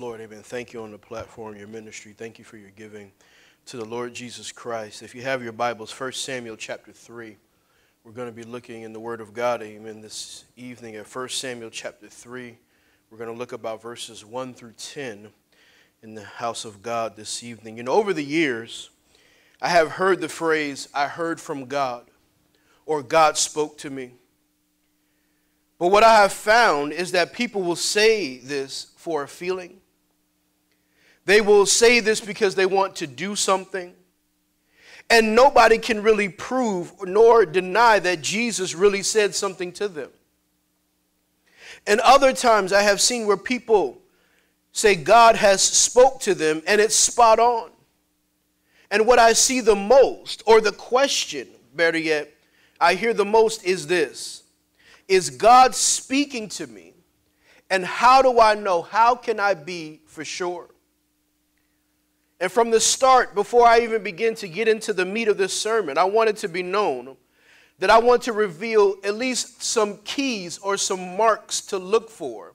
Lord, amen. Thank you on the platform, your ministry. Thank you for your giving to the Lord Jesus Christ. If you have your Bibles, 1 Samuel chapter 3. We're going to be looking in the Word of God, amen, this evening at 1 Samuel chapter 3. We're going to look about verses 1 through 10 in the house of God this evening. And over the years, I have heard the phrase, I heard from God, or God spoke to me. But what I have found is that people will say this for a feeling. They will say this because they want to do something. And nobody can really prove nor deny that Jesus really said something to them. And other times I have seen where people say God has spoke to them and it's spot on. And what I see the most, or the question, better yet, I hear the most is this Is God speaking to me? And how do I know? How can I be for sure? And from the start, before I even begin to get into the meat of this sermon, I want it to be known that I want to reveal at least some keys or some marks to look for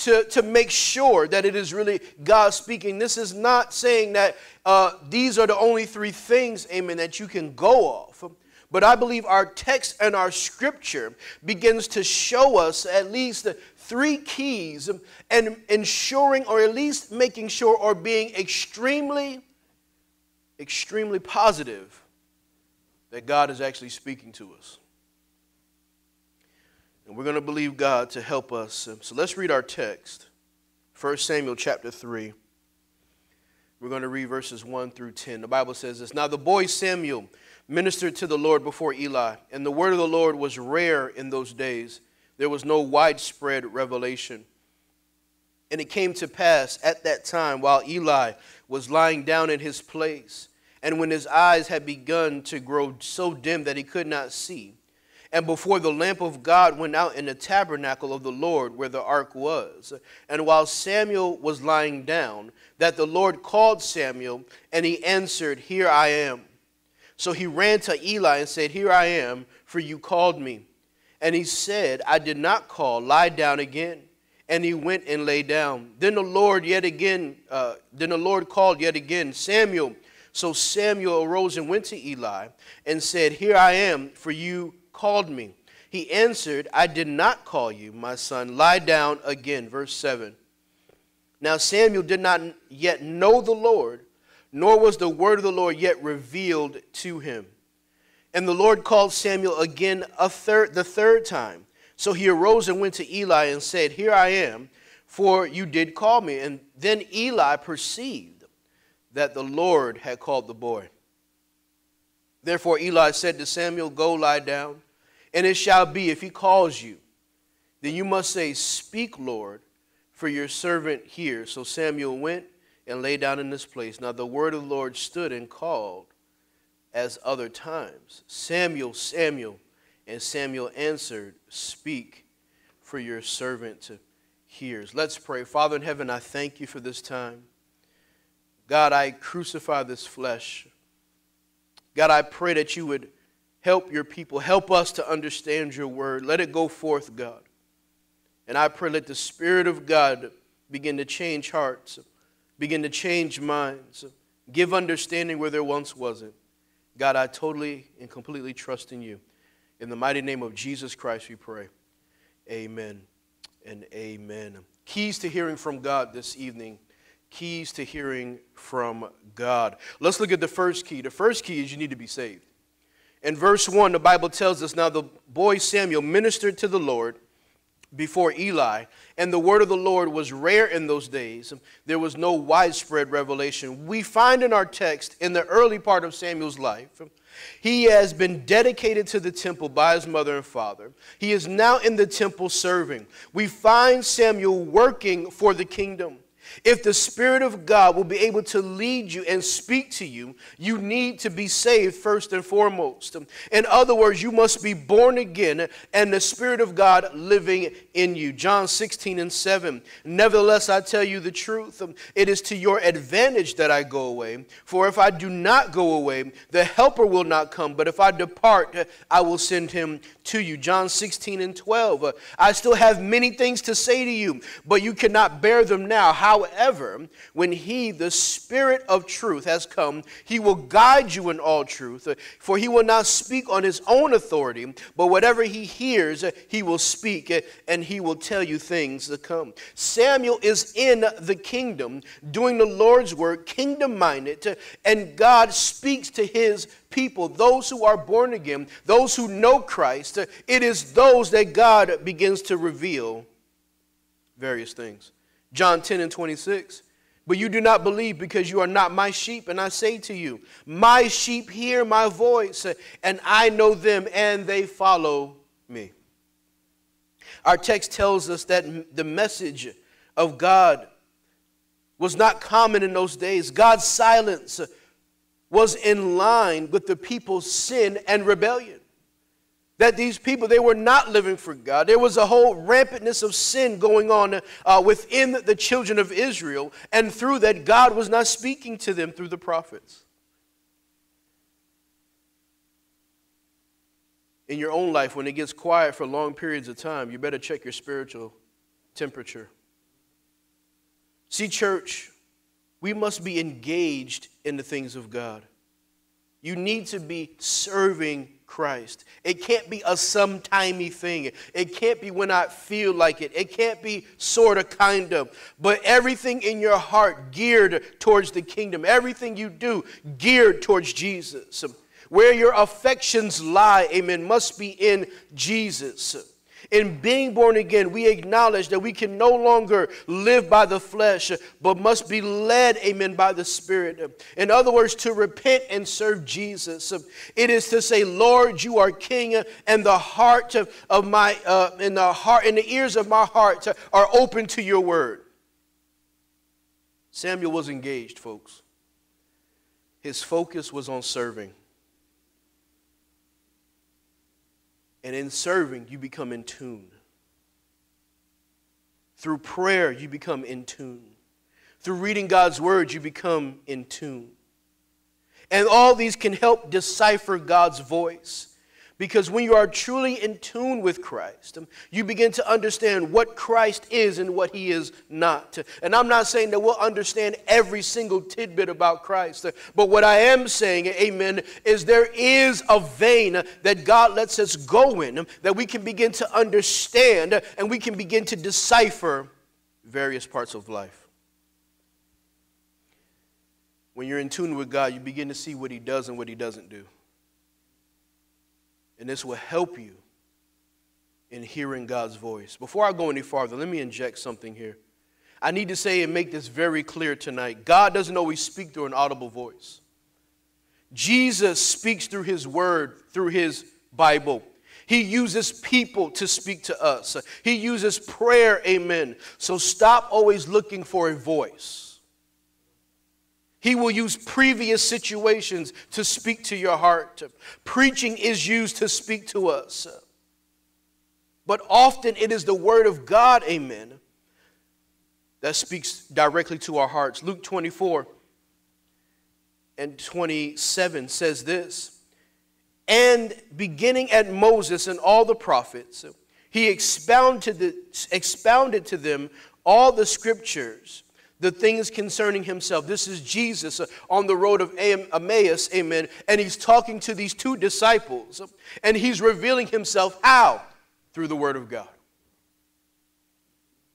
to, to make sure that it is really God speaking. This is not saying that uh, these are the only three things, amen, that you can go off. But I believe our text and our scripture begins to show us at least three keys and ensuring or at least making sure or being extremely, extremely positive that God is actually speaking to us. And we're going to believe God to help us. So let's read our text 1 Samuel chapter 3. We're going to read verses 1 through 10. The Bible says this Now the boy Samuel ministered to the Lord before Eli, and the word of the Lord was rare in those days there was no widespread revelation. And it came to pass at that time, while Eli was lying down in his place, and when his eyes had begun to grow so dim that he could not see, and before the lamp of God went out in the tabernacle of the Lord where the ark was, and while Samuel was lying down, that the Lord called Samuel, and he answered, Here I am. So he ran to Eli and said, Here I am, for you called me. And he said, I did not call, lie down again. And he went and lay down. Then the Lord yet again, uh, then the Lord called yet again, Samuel. So Samuel arose and went to Eli and said, Here I am, for you called me. He answered, I did not call you, my son. Lie down again. Verse 7. Now Samuel did not yet know the Lord, nor was the word of the Lord yet revealed to him. And the Lord called Samuel again a third, the third time. So he arose and went to Eli and said, Here I am, for you did call me. And then Eli perceived that the Lord had called the boy. Therefore Eli said to Samuel, Go lie down, and it shall be if he calls you, then you must say, Speak, Lord, for your servant hears. So Samuel went and lay down in this place. Now the word of the Lord stood and called as other times. Samuel, Samuel. And Samuel answered, Speak, for your servant hears. Let's pray. Father in heaven, I thank you for this time. God, I crucify this flesh. God, I pray that you would help your people, help us to understand your word. Let it go forth, God. And I pray, let the Spirit of God begin to change hearts, begin to change minds, give understanding where there once wasn't. God, I totally and completely trust in you. In the mighty name of Jesus Christ, we pray. Amen and amen. Keys to hearing from God this evening. Keys to hearing from God. Let's look at the first key. The first key is you need to be saved. In verse 1, the Bible tells us now the boy Samuel ministered to the Lord before Eli, and the word of the Lord was rare in those days. There was no widespread revelation. We find in our text, in the early part of Samuel's life, he has been dedicated to the temple by his mother and father. He is now in the temple serving. We find Samuel working for the kingdom. If the Spirit of God will be able to lead you and speak to you, you need to be saved first and foremost. In other words, you must be born again and the Spirit of God living in you. John 16 and 7. Nevertheless, I tell you the truth. It is to your advantage that I go away. For if I do not go away, the Helper will not come. But if I depart, I will send him to you. John 16 and 12. I still have many things to say to you, but you cannot bear them now. How However, when he, the Spirit of truth, has come, he will guide you in all truth, for he will not speak on his own authority, but whatever he hears, he will speak, and he will tell you things to come. Samuel is in the kingdom, doing the Lord's work, kingdom minded, and God speaks to his people, those who are born again, those who know Christ. It is those that God begins to reveal various things. John 10 and 26. But you do not believe because you are not my sheep. And I say to you, my sheep hear my voice, and I know them, and they follow me. Our text tells us that the message of God was not common in those days. God's silence was in line with the people's sin and rebellion that these people they were not living for god. There was a whole rampantness of sin going on uh, within the children of israel and through that god was not speaking to them through the prophets. In your own life when it gets quiet for long periods of time you better check your spiritual temperature. See church we must be engaged in the things of god. You need to be serving Christ. It can't be a sometimey thing. It can't be when I feel like it. It can't be sort of, kind of. But everything in your heart geared towards the kingdom. Everything you do geared towards Jesus. Where your affections lie, amen, must be in Jesus. In being born again, we acknowledge that we can no longer live by the flesh, but must be led, amen, by the Spirit. In other words, to repent and serve Jesus. It is to say, Lord, you are King, and the heart of my, uh, and the heart, and the ears of my heart are open to your word. Samuel was engaged, folks. His focus was on serving. And in serving, you become in tune. Through prayer, you become in tune. Through reading God's word, you become in tune. And all these can help decipher God's voice because when you are truly in tune with Christ, um, you begin to understand what Christ is and what he is not. And I'm not saying that we'll understand every single tidbit about Christ, uh, but what I am saying, amen, is there is a vein that God lets us go in um, that we can begin to understand and we can begin to decipher various parts of life. When you're in tune with God, you begin to see what he does and what he doesn't do. And this will help you in hearing God's voice. Before I go any farther, let me inject something here. I need to say and make this very clear tonight. God doesn't always speak through an audible voice. Jesus speaks through his word, through his Bible. He uses people to speak to us. He uses prayer, amen. So stop always looking for a voice. He will use previous situations to speak to your heart. Preaching is used to speak to us. But often it is the Word of God, amen, that speaks directly to our hearts. Luke 24 and 27 says this And beginning at Moses and all the prophets, he expounded expounded to them all the scriptures the things concerning himself. This is Jesus on the road of Emmaus, amen. And he's talking to these two disciples, and he's revealing himself how? Through the word of God.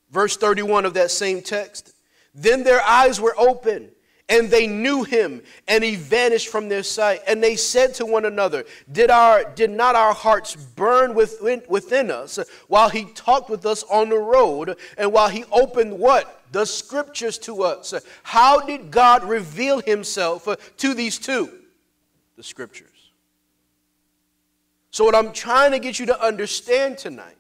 Verse 31 of that same text. Then their eyes were open and they knew him and he vanished from their sight. And they said to one another did our did not our hearts burn within, within us while he talked with us on the road? And while he opened what? The scriptures to us. How did god reveal himself to these two? The scriptures. So what i'm trying to get you to understand tonight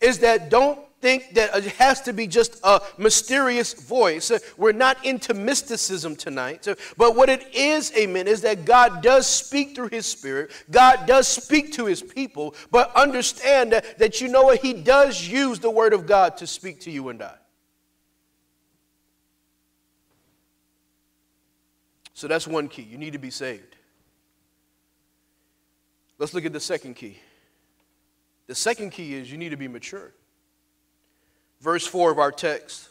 is that don't think that uh, it has to be just a mysterious voice. Uh, we're not into mysticism tonight. Uh, but what it is, amen, is that God does speak through his spirit. God does speak to his people. But understand that, that you know what? He does use the word of God to speak to you and I. So that's one key. You need to be saved. Let's look at the second key. The second key is you need to be mature verse 4 of our text.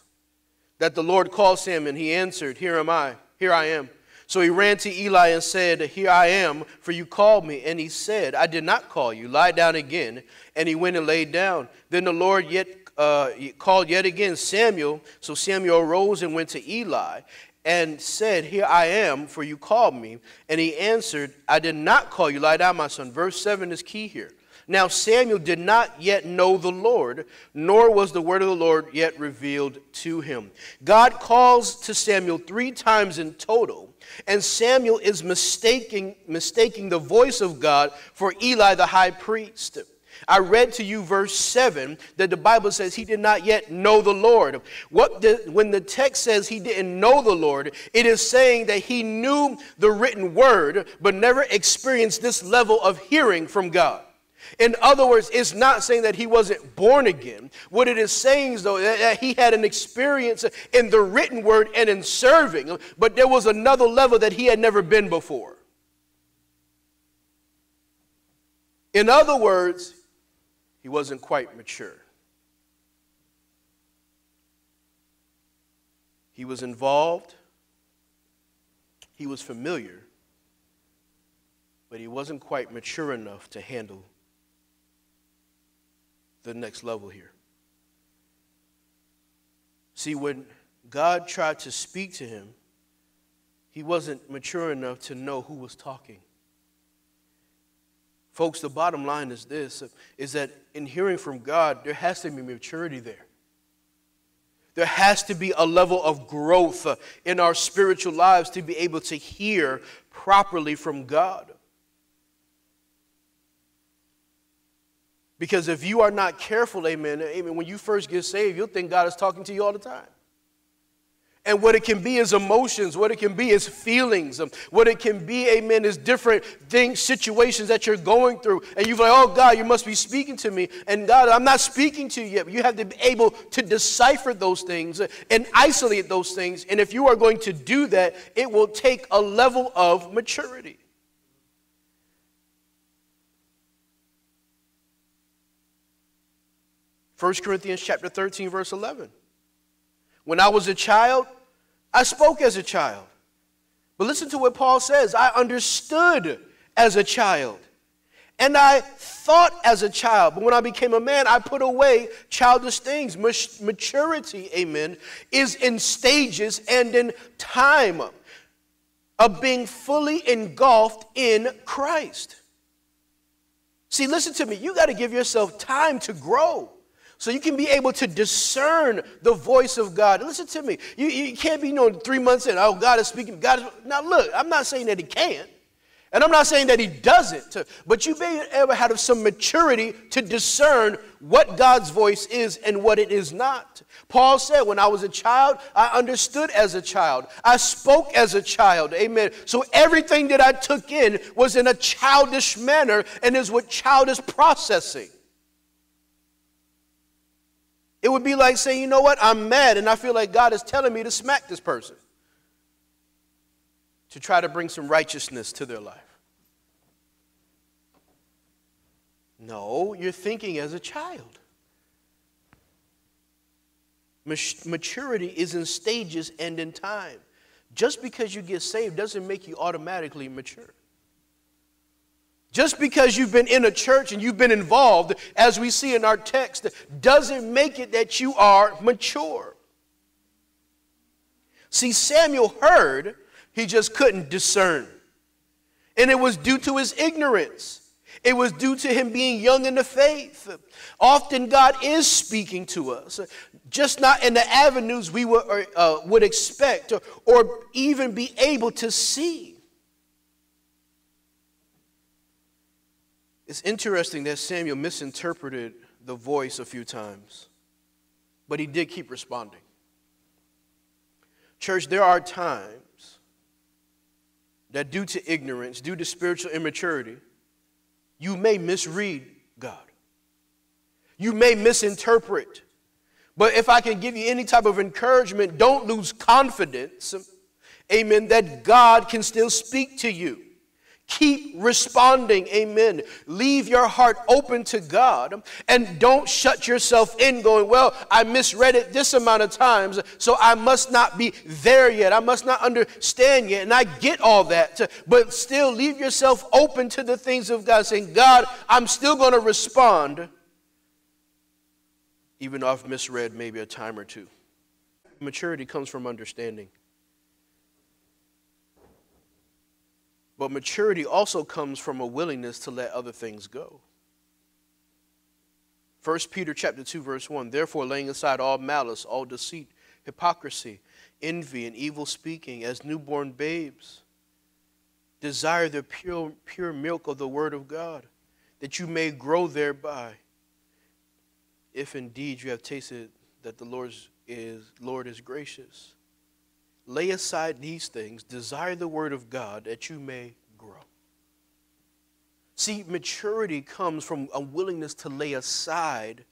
that the Lord called him, and he answered, Here am I, here I am. So he ran to Eli and said, Here I am, for you called me. And he said, I did not call you. Lie down again. And he went and laid down. Then the Lord yet uh, called yet again Samuel. So Samuel arose and went to Eli and said, Here I am, for you called me. And he answered, I did not call you. Lie down, my son. Verse 7 is key here. Now Samuel did not yet know the Lord, nor was the word of the Lord yet revealed to him. God calls to Samuel three times in total, and Samuel is mistaking, mistaking the voice of God for Eli the high priest. I read to you verse 7 that the Bible says he did not yet know the Lord. What the, when the text says he didn't know the Lord, it is saying that he knew the written word but never experienced this level of hearing from God. In other words, it's not saying that he wasn't born again. What it is saying is, though, that he had an experience in the written word and in serving, but there was another level that he had never been before. In other words, he wasn't quite mature. He was involved, he was familiar, but he wasn't quite mature enough to handle the next level here. See, when God tried to speak to him, he wasn't mature enough to know who was talking. Folks, the bottom line is this is that in hearing from God, there has to be maturity there. There has to be a level of growth in our spiritual lives to be able to hear properly from God. Because if you are not careful, amen, amen, when you first get saved, you'll think God is talking to you all the time. And what it can be is emotions, what it can be is feelings, um, what it can be, amen, is different things, situations that you're going through. And you're like, oh God, you must be speaking to me. And God, I'm not speaking to you yet. You have to be able to decipher those things and isolate those things. And if you are going to do that, it will take a level of maturity. 1 Corinthians chapter 13 verse 11. When I was a child, I spoke as a child. But listen to what Paul says, I understood as a child. And I thought as a child, but when I became a man, I put away childish things. Maturity, amen, is in stages and in time of being fully engulfed in Christ. See, listen to me. You got to give yourself time to grow. So you can be able to discern the voice of God. Listen to me. You, you can't be you know three months in, oh, God is speaking. God is now look, I'm not saying that he can't. And I'm not saying that he doesn't, but you may ever have some maturity to discern what God's voice is and what it is not. Paul said, When I was a child, I understood as a child. I spoke as a child. Amen. So everything that I took in was in a childish manner and is with childish processing. It would be like saying, you know what, I'm mad and I feel like God is telling me to smack this person to try to bring some righteousness to their life. No, you're thinking as a child. Maturity is in stages and in time. Just because you get saved doesn't make you automatically mature. Just because you've been in a church and you've been involved, as we see in our text, doesn't make it that you are mature. See, Samuel heard, he just couldn't discern. And it was due to his ignorance. It was due to him being young in the faith. Often God is speaking to us, just not in the avenues we would, uh, would expect or, or even be able to see. It's interesting that Samuel misinterpreted the voice a few times, but he did keep responding. Church, there are times that, due to ignorance, due to spiritual immaturity, you may misread God. You may misinterpret. But if I can give you any type of encouragement, don't lose confidence, amen, that God can still speak to you. Keep responding. Amen. Leave your heart open to God and don't shut yourself in going, Well, I misread it this amount of times, so I must not be there yet. I must not understand yet. And I get all that. But still, leave yourself open to the things of God, saying, God, I'm still going to respond, even though I've misread maybe a time or two. Maturity comes from understanding. But maturity also comes from a willingness to let other things go. 1 Peter chapter 2 verse 1 Therefore laying aside all malice, all deceit, hypocrisy, envy and evil speaking as newborn babes desire the pure pure milk of the word of God that you may grow thereby if indeed you have tasted that the Lord is Lord is gracious lay aside these things, desire the word of God that you may grow. See, maturity comes from a willingness to lay aside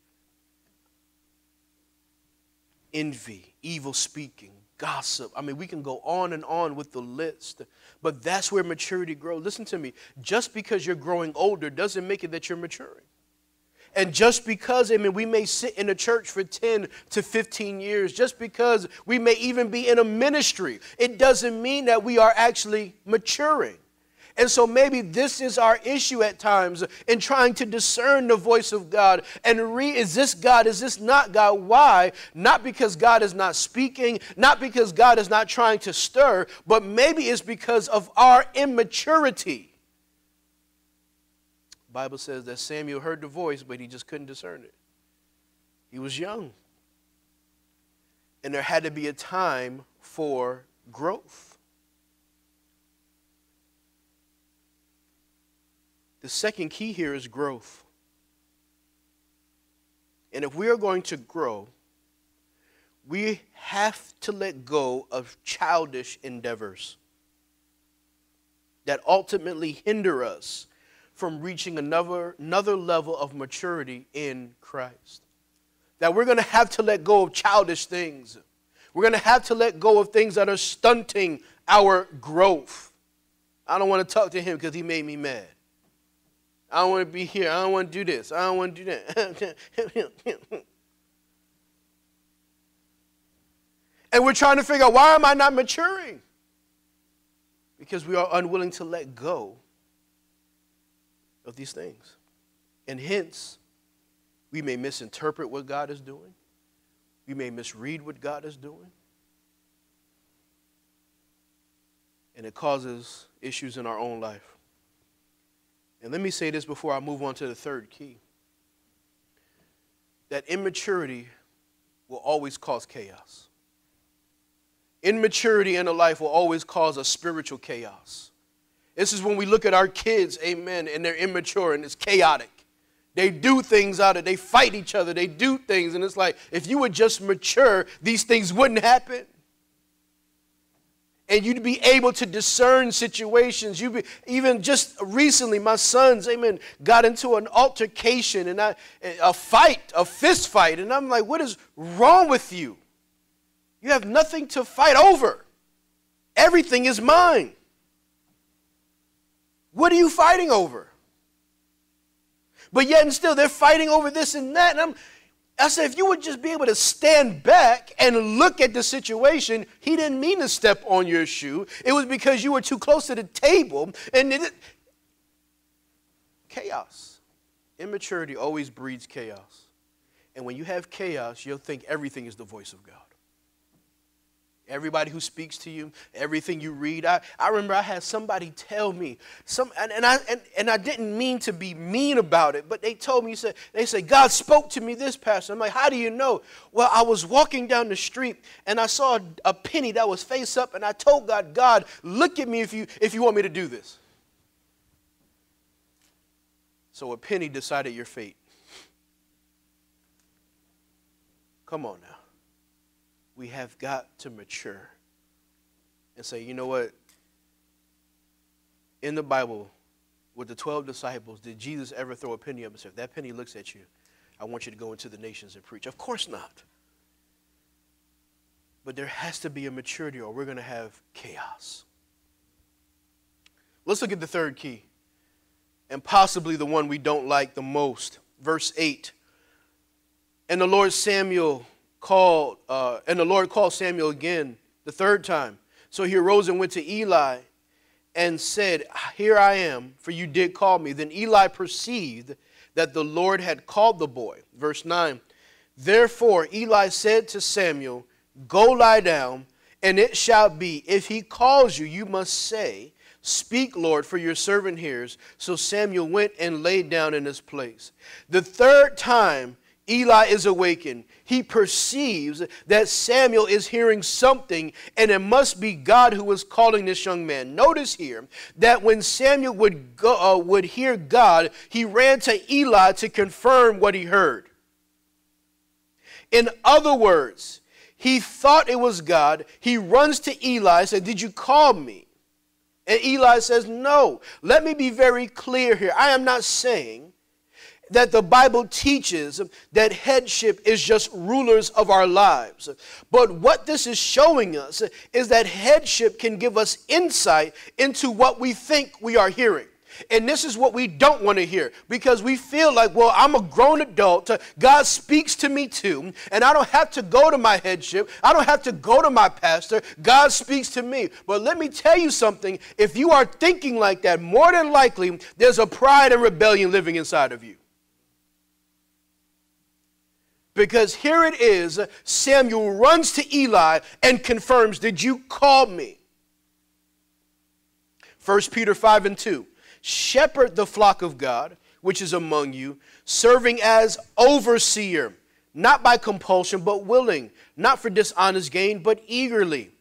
envy, evil speaking, gossip. I mean, we can go on and on with the list, but that's where maturity grows. Listen to me. Just because you're growing older doesn't make it that you're maturing. And just because, I mean, we may sit in a church for 10 to 15 years, just because we may even be in a ministry, it doesn't mean that we are actually maturing. And so maybe this is our issue at times in trying to discern the voice of God and read is this God, is this not God? Why? Not because God is not speaking, not because God is not trying to stir, but maybe it's because of our immaturity. Bible says that Samuel heard the voice, but he just couldn't discern it. He was young. And there had to be a time for growth. The second key here is growth. And if we are going to grow, we have to let go of childish endeavors that ultimately hinder us from reaching another, another level of maturity in Christ. That we're going to have to let go of childish things. We're going to have to let go of things that are stunting our growth. I don't want to talk to him because he made me mad. I don't want to be here. I don't want to do this. I don't want to do that. and we're trying to figure out why am I not maturing? Because we are unwilling to let go of these things. And hence, we may misinterpret what God is doing, we may misread what God is doing. And it causes issues in our own life. And let me say this before I move on to the third key that immaturity will always cause chaos. Immaturity in a life will always cause a spiritual chaos. This is when we look at our kids, amen, and they're immature and it's chaotic. They do things out of, they fight each other, they do things, and it's like if you would just mature, these things wouldn't happen. And you'd be able to discern situations. You be even just recently, my sons, amen, got into an altercation and I, a fight, a fist fight, and I'm like, what is wrong with you? You have nothing to fight over. Everything is mine. What are you fighting over? But yet and still, they're fighting over this and that. And I'm, I said, if you would just be able to stand back and look at the situation, he didn't mean to step on your shoe. It was because you were too close to the table. And it, chaos. Immaturity always breeds chaos. And when you have chaos, you'll think everything is the voice of God everybody who speaks to you, everything you read. I, I remember I had somebody tell me, some, and, and, I, and, and I didn't mean to be mean about it, but they told me, said, they said, God spoke to me this, Pastor. I'm like, how do you know? Well, I was walking down the street and I saw a, a penny that was face up, and I told God, God, look at me if you, if you want me to do this. So a penny decided your fate. Come on now we have got to mature and say, you know what? In the Bible, with the 12 disciples, did Jesus ever throw a penny up and say, if that penny looks at you, I want you to go into the nations and preach? Of course not. But there has to be a maturity or we're going to have chaos. Let's look at the third key, and possibly the one we don't like the most. Verse 8. And the Lord Samuel called, uh, and the Lord called Samuel again the third time. So he arose and went to Eli and said, Here I am, for you did call me. Then Eli perceived that the Lord had called the boy. Verse 9. Therefore Eli said to Samuel, Go lie down, and it shall be, if he calls you, you must say, Speak, Lord, for your servant hears. So Samuel went and laid down in his place. The third time Eli is awakened, he perceives that Samuel is hearing something, and it must be God who is calling this young man. Notice here that when Samuel would, go, uh, would hear God, he ran to Eli to confirm what he heard. In other words, he thought it was God. He runs to Eli and said, Did you call me? And Eli says, No. Let me be very clear here. I am not saying that the Bible teaches that headship is just rulers of our lives. But what this is showing us is that headship can give us insight into what we think we are hearing. And this is what we don't want to hear because we feel like, well, I'm a grown adult. God speaks to me too. And I don't have to go to my headship. I don't have to go to my pastor. God speaks to me. But let me tell you something. If you are thinking like that, more than likely, there's a pride and rebellion living inside of you. Because here it is Samuel runs to Eli and confirms, Did you call me? 1 Peter 5 and 2 shepherd the flock of God, which is among you, serving as overseer, not by compulsion, but willing, not for dishonest gain, but eagerly,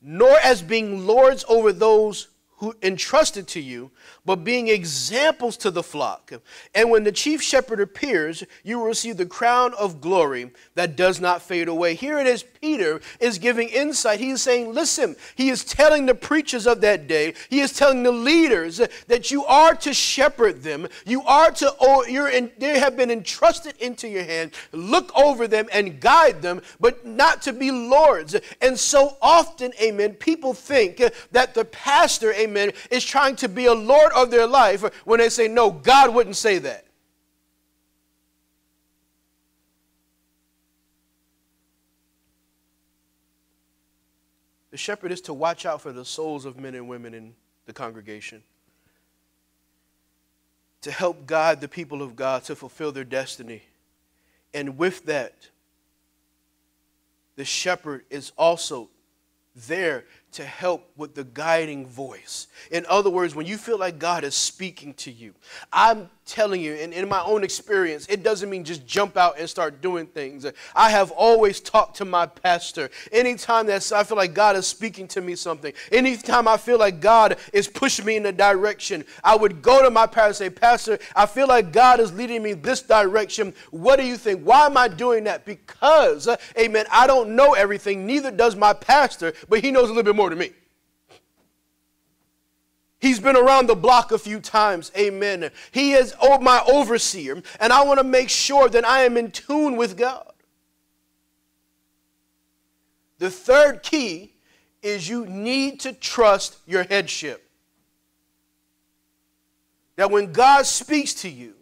nor as being lords over those who entrusted to you, but being examples to the flock. And when the chief shepherd appears, you will receive the crown of glory that does not fade away. Here it is, Peter is giving insight. He is saying, Listen, he is telling the preachers of that day, he is telling the leaders that you are to shepherd them. You are to, you're in, they have been entrusted into your hand. Look over them and guide them, but not to be lords. And so often, amen, people think that the pastor, amen, is trying to be a lord of their life when they say, no, God wouldn't say that. The shepherd is to watch out for the souls of men and women in the congregation, to help guide the people of God to fulfill their destiny. And with that, the shepherd is also there to help with the guiding voice. In other words, when you feel like God is speaking to you, I'm telling you, and in my own experience, it doesn't mean just jump out and start doing things. I have always talked to my pastor. Anytime that I feel like God is speaking to me something, anytime I feel like God is pushing me in a direction, I would go to my pastor and say, Pastor, I feel like God is leading me this direction. What do you think? Why am I doing that? Because, uh, amen, I don't know everything, neither does my pastor, but he knows a little bit more more to me. He's been around the block a few times. Amen. He is oh, my overseer, and I want to make sure that I am in tune with God. The third key is you need to trust your headship. That when God speaks to you,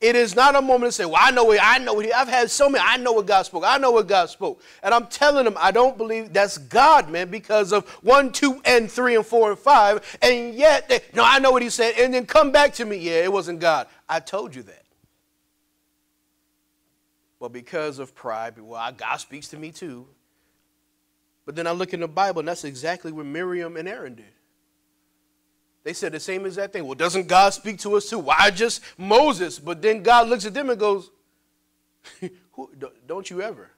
it is not a moment to say, well, I know what I know what he, I've had so many, I know what God spoke. I know what God spoke. And I'm telling them, I don't believe that's God, man, because of one, two, and three, and four, and five. And yet, they, no, I know what he said. And then come back to me, yeah, it wasn't God. I told you that. Well, because of pride, well, God speaks to me too. But then I look in the Bible, and that's exactly what Miriam and Aaron did. They said the same exact thing. Well, doesn't God speak to us too? Why just Moses? But then God looks at them and goes, Don't you ever.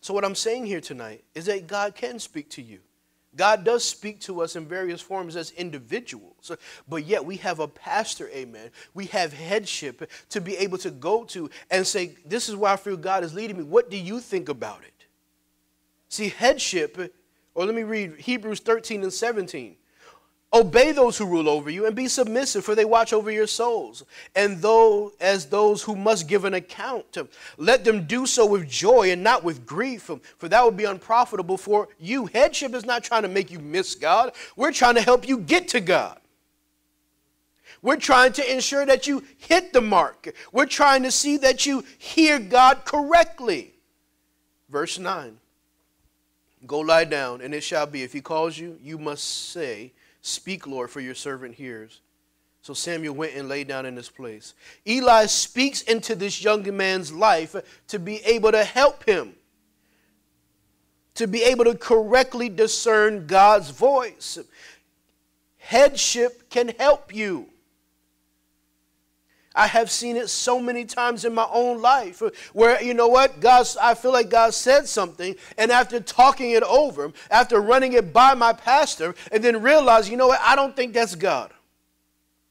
So, what I'm saying here tonight is that God can speak to you. God does speak to us in various forms as individuals, but yet we have a pastor, amen. We have headship to be able to go to and say, This is why I feel God is leading me. What do you think about it? See, headship or let me read Hebrews 13 and 17. Obey those who rule over you and be submissive, for they watch over your souls. And though as those who must give an account, let them do so with joy and not with grief, for that would be unprofitable for you. Headship is not trying to make you miss God, we're trying to help you get to God. We're trying to ensure that you hit the mark. We're trying to see that you hear God correctly. Verse 9 Go lie down, and it shall be, if he calls you, you must say, Speak, Lord, for your servant hears. So Samuel went and lay down in his place. Eli speaks into this young man's life to be able to help him, to be able to correctly discern God's voice. Headship can help you. I have seen it so many times in my own life where, you know what, God, I feel like God said something, and after talking it over, after running it by my pastor, and then realize, you know what, I don't think that's God.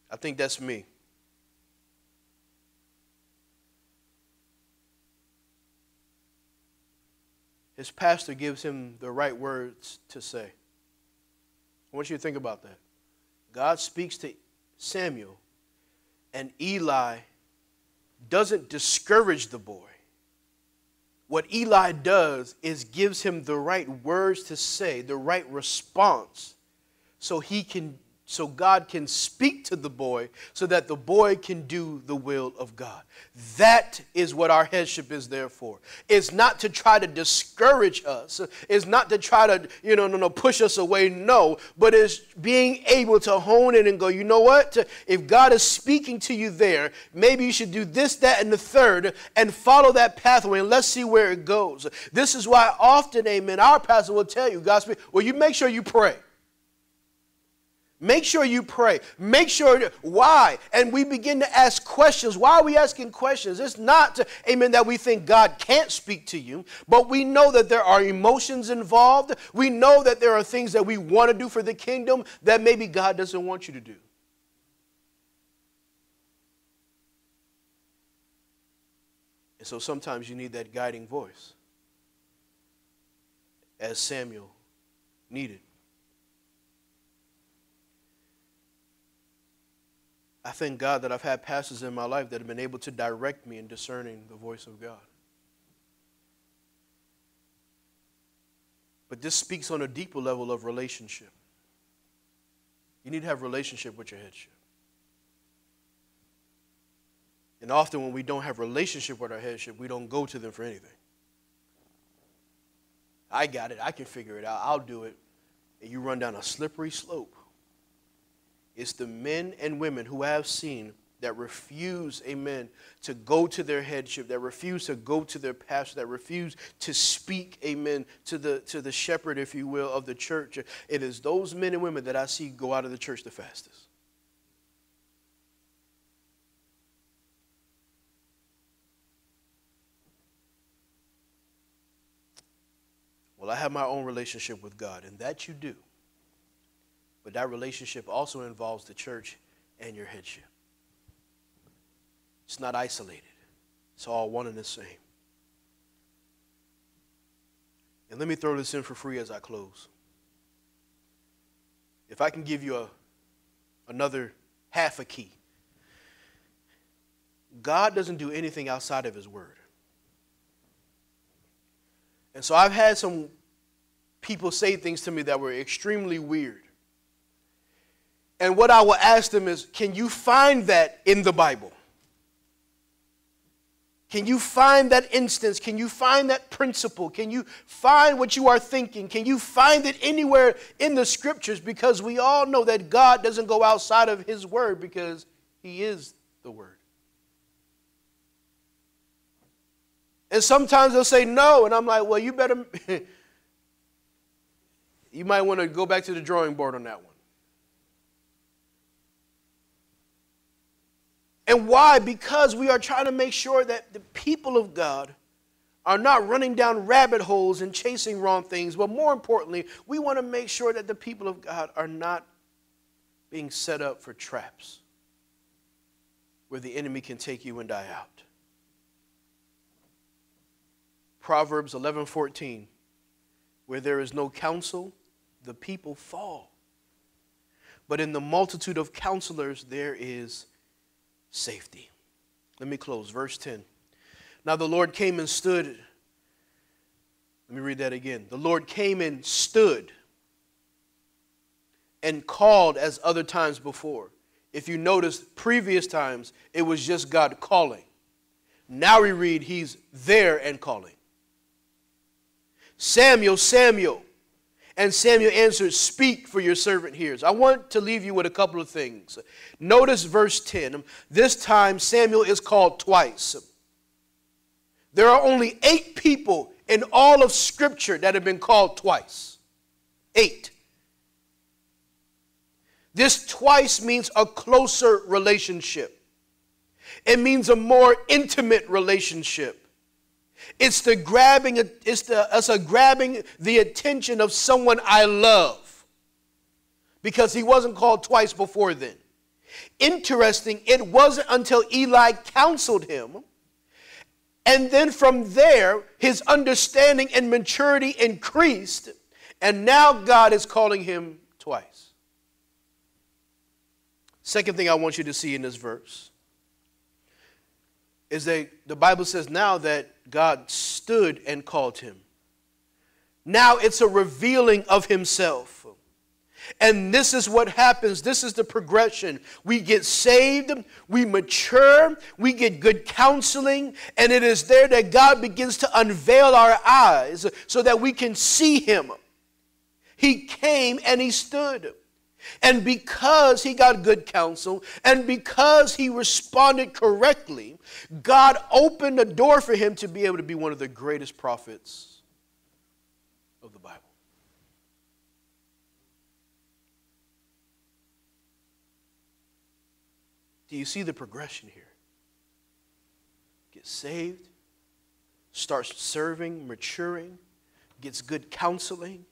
I think that's me. His pastor gives him the right words to say. I want you to think about that. God speaks to Samuel and Eli doesn't discourage the boy. What Eli does is gives him the right words to say, the right response, so he can so God can speak to the boy so that the boy can do the will of God. That is what our headship is there for. It's not to try to discourage us. It's not to try to, you know, no, no, push us away. No, but it's being able to hone in and go, you know what? If God is speaking to you there, maybe you should do this, that, and the third and follow that pathway and let's see where it goes. This is why often, amen, our pastor will tell you, God speak, well, you make sure you pray. Make sure you pray. Make sure why. And we begin to ask questions. Why are we asking questions? It's not, to, amen, that we think God can't speak to you, but we know that there are emotions involved. We know that there are things that we want to do for the kingdom that maybe God doesn't want you to do. And so sometimes you need that guiding voice, as Samuel needed. I thank God that I've had pastors in my life that have been able to direct me in discerning the voice of God. But this speaks on a deeper level of relationship. You need to have relationship with your headship. And often when we don't have relationship with our headship, we don't go to them for anything. I got it. I can figure it out. I'll do it. And you run down a slippery slope it's the men and women who have seen that refuse, amen, to go to their headship, that refuse to go to their pastor, that refuse to speak, amen, to the, to the shepherd, if you will, of the church. It is those men and women that I see go out of the church the fastest. Well, I have my own relationship with God, and that you do. But that relationship also involves the church and your headship. It's not isolated, it's all one and the same. And let me throw this in for free as I close. If I can give you a, another half a key, God doesn't do anything outside of His Word. And so I've had some people say things to me that were extremely weird. And what I will ask them is can you find that in the Bible? Can you find that instance? Can you find that principle? Can you find what you are thinking? Can you find it anywhere in the scriptures? Because we all know that God doesn't go outside of His word because He is the word. And sometimes they'll say no, and I'm like, well, you better, you might want to go back to the drawing board on that one. And why? Because we are trying to make sure that the people of God are not running down rabbit holes and chasing wrong things. But more importantly, we want to make sure that the people of God are not being set up for traps where the enemy can take you and die out. Proverbs 11:14 Where there is no counsel, the people fall. but in the multitude of counselors there is safety. Let me close. Verse 10. Now the Lord came and stood. Let me read that again. The Lord came and stood and called as other times before. If you notice, previous times, it was just God calling. Now we read, He's there and calling. Samuel, Samuel. And Samuel answered, Speak, for your servant hears. I want to leave you with a couple of things. Notice verse 10. This time, Samuel is called twice. There are only eight people in all of Scripture that have been called twice. Eight. This twice means a closer relationship, it means a more intimate relationship. It's the grabbing, it's, the, it's a grabbing the attention of someone I love. Because he wasn't called twice before then. Interesting, it wasn't until Eli counseled him. And then from there, his understanding and maturity increased. And now God is calling him twice. Second thing I want you to see in this verse is that the Bible says now that God stood and called him. Now it's a revealing of himself. And this is what happens. This is the progression. We get saved, we mature, we get good counseling, and it is there that God begins to unveil our eyes so that we can see Him. He came and He stood. And because he got good counsel and because he responded correctly, God opened a door for him to be able to be one of the greatest prophets of the Bible. Do you see the progression here? Get saved, starts serving, maturing, gets good counseling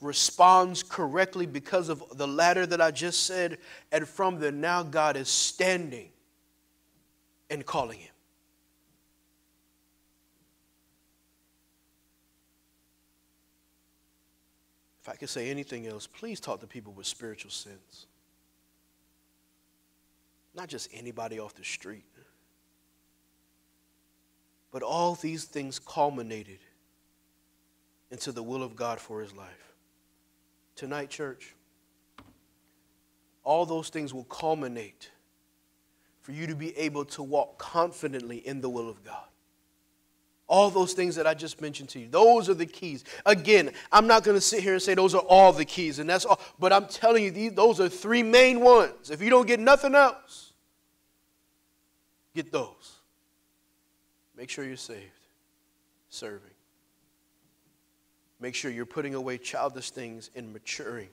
responds correctly because of the ladder that I just said, and from there, now God is standing and calling him. If I could say anything else, please talk to people with spiritual sense. Not just anybody off the street. But all these things culminated into the will of God for his life. Tonight, church, all those things will culminate for you to be able to walk confidently in the will of God. All those things that I just mentioned to you, those are the keys. Again, I'm not going to sit here and say those are all the keys, and that's all, but I'm telling you, these, those are three main ones. If you don't get nothing else, get those. Make sure you're saved, serving. Make sure you're putting away childish things and maturing.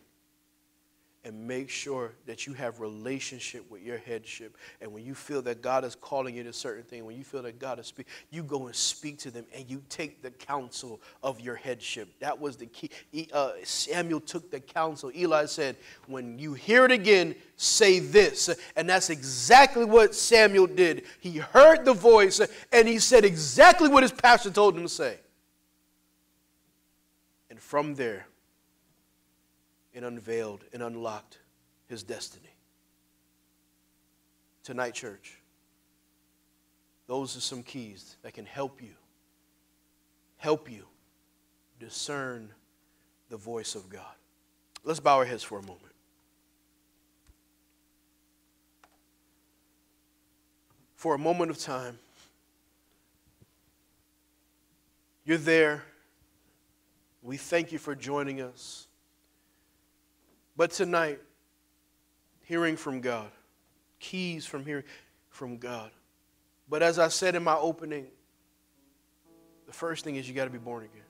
And make sure that you have relationship with your headship. And when you feel that God is calling you to certain thing, when you feel that God is speaking, you go and speak to them and you take the counsel of your headship. That was the key. Uh, Samuel took the counsel. Eli said, when you hear it again, say this. And that's exactly what Samuel did. He heard the voice and he said exactly what his pastor told him to say. And from there, it unveiled and unlocked his destiny. Tonight, church, those are some keys that can help you, help you discern the voice of God. Let's bow our heads for a moment. For a moment of time, you're there we thank you for joining us. But tonight, hearing from God, keys from hearing from God. But as I said in my opening, the first thing is you got to be born again.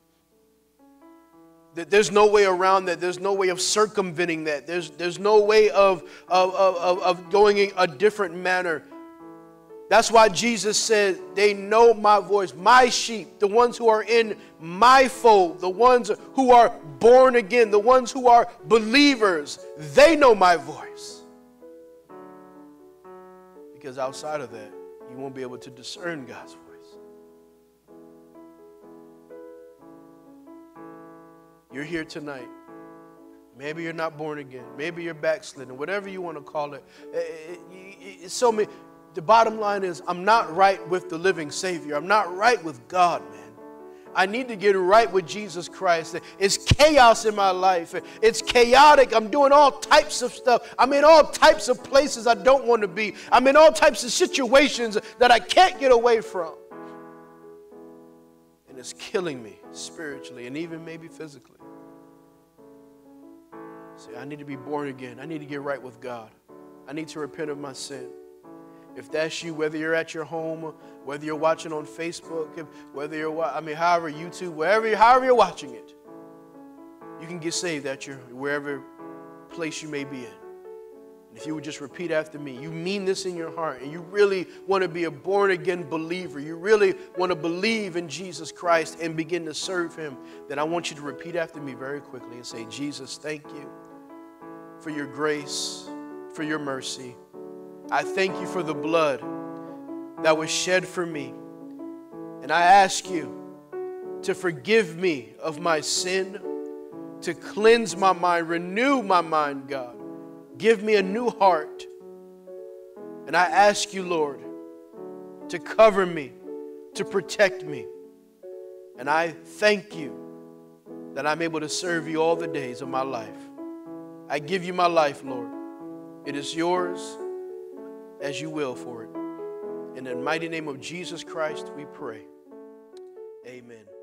There's no way around that. There's no way of circumventing that. There's, there's no way of, of, of, of going a different manner. That's why Jesus said, They know my voice, my sheep, the ones who are in my fold, the ones who are born again, the ones who are believers, they know my voice. Because outside of that, you won't be able to discern God's voice. You're here tonight. Maybe you're not born again. Maybe you're backslidden. Whatever you want to call it. It's so many. The bottom line is, I'm not right with the living Savior. I'm not right with God, man. I need to get right with Jesus Christ. It's chaos in my life. It's chaotic. I'm doing all types of stuff. I'm in all types of places I don't want to be. I'm in all types of situations that I can't get away from. And it's killing me spiritually and even maybe physically. See, I need to be born again. I need to get right with God. I need to repent of my sin. If that's you, whether you're at your home, whether you're watching on Facebook, whether you're, I mean, however, YouTube, wherever, however you're watching it, you can get saved at your, wherever place you may be in. And if you would just repeat after me, you mean this in your heart, and you really want to be a born again believer, you really want to believe in Jesus Christ and begin to serve Him, then I want you to repeat after me very quickly and say, Jesus, thank you for your grace, for your mercy. I thank you for the blood that was shed for me. And I ask you to forgive me of my sin, to cleanse my mind, renew my mind, God. Give me a new heart. And I ask you, Lord, to cover me, to protect me. And I thank you that I'm able to serve you all the days of my life. I give you my life, Lord. It is yours as you will for it. In the mighty name of Jesus Christ, we pray. Amen.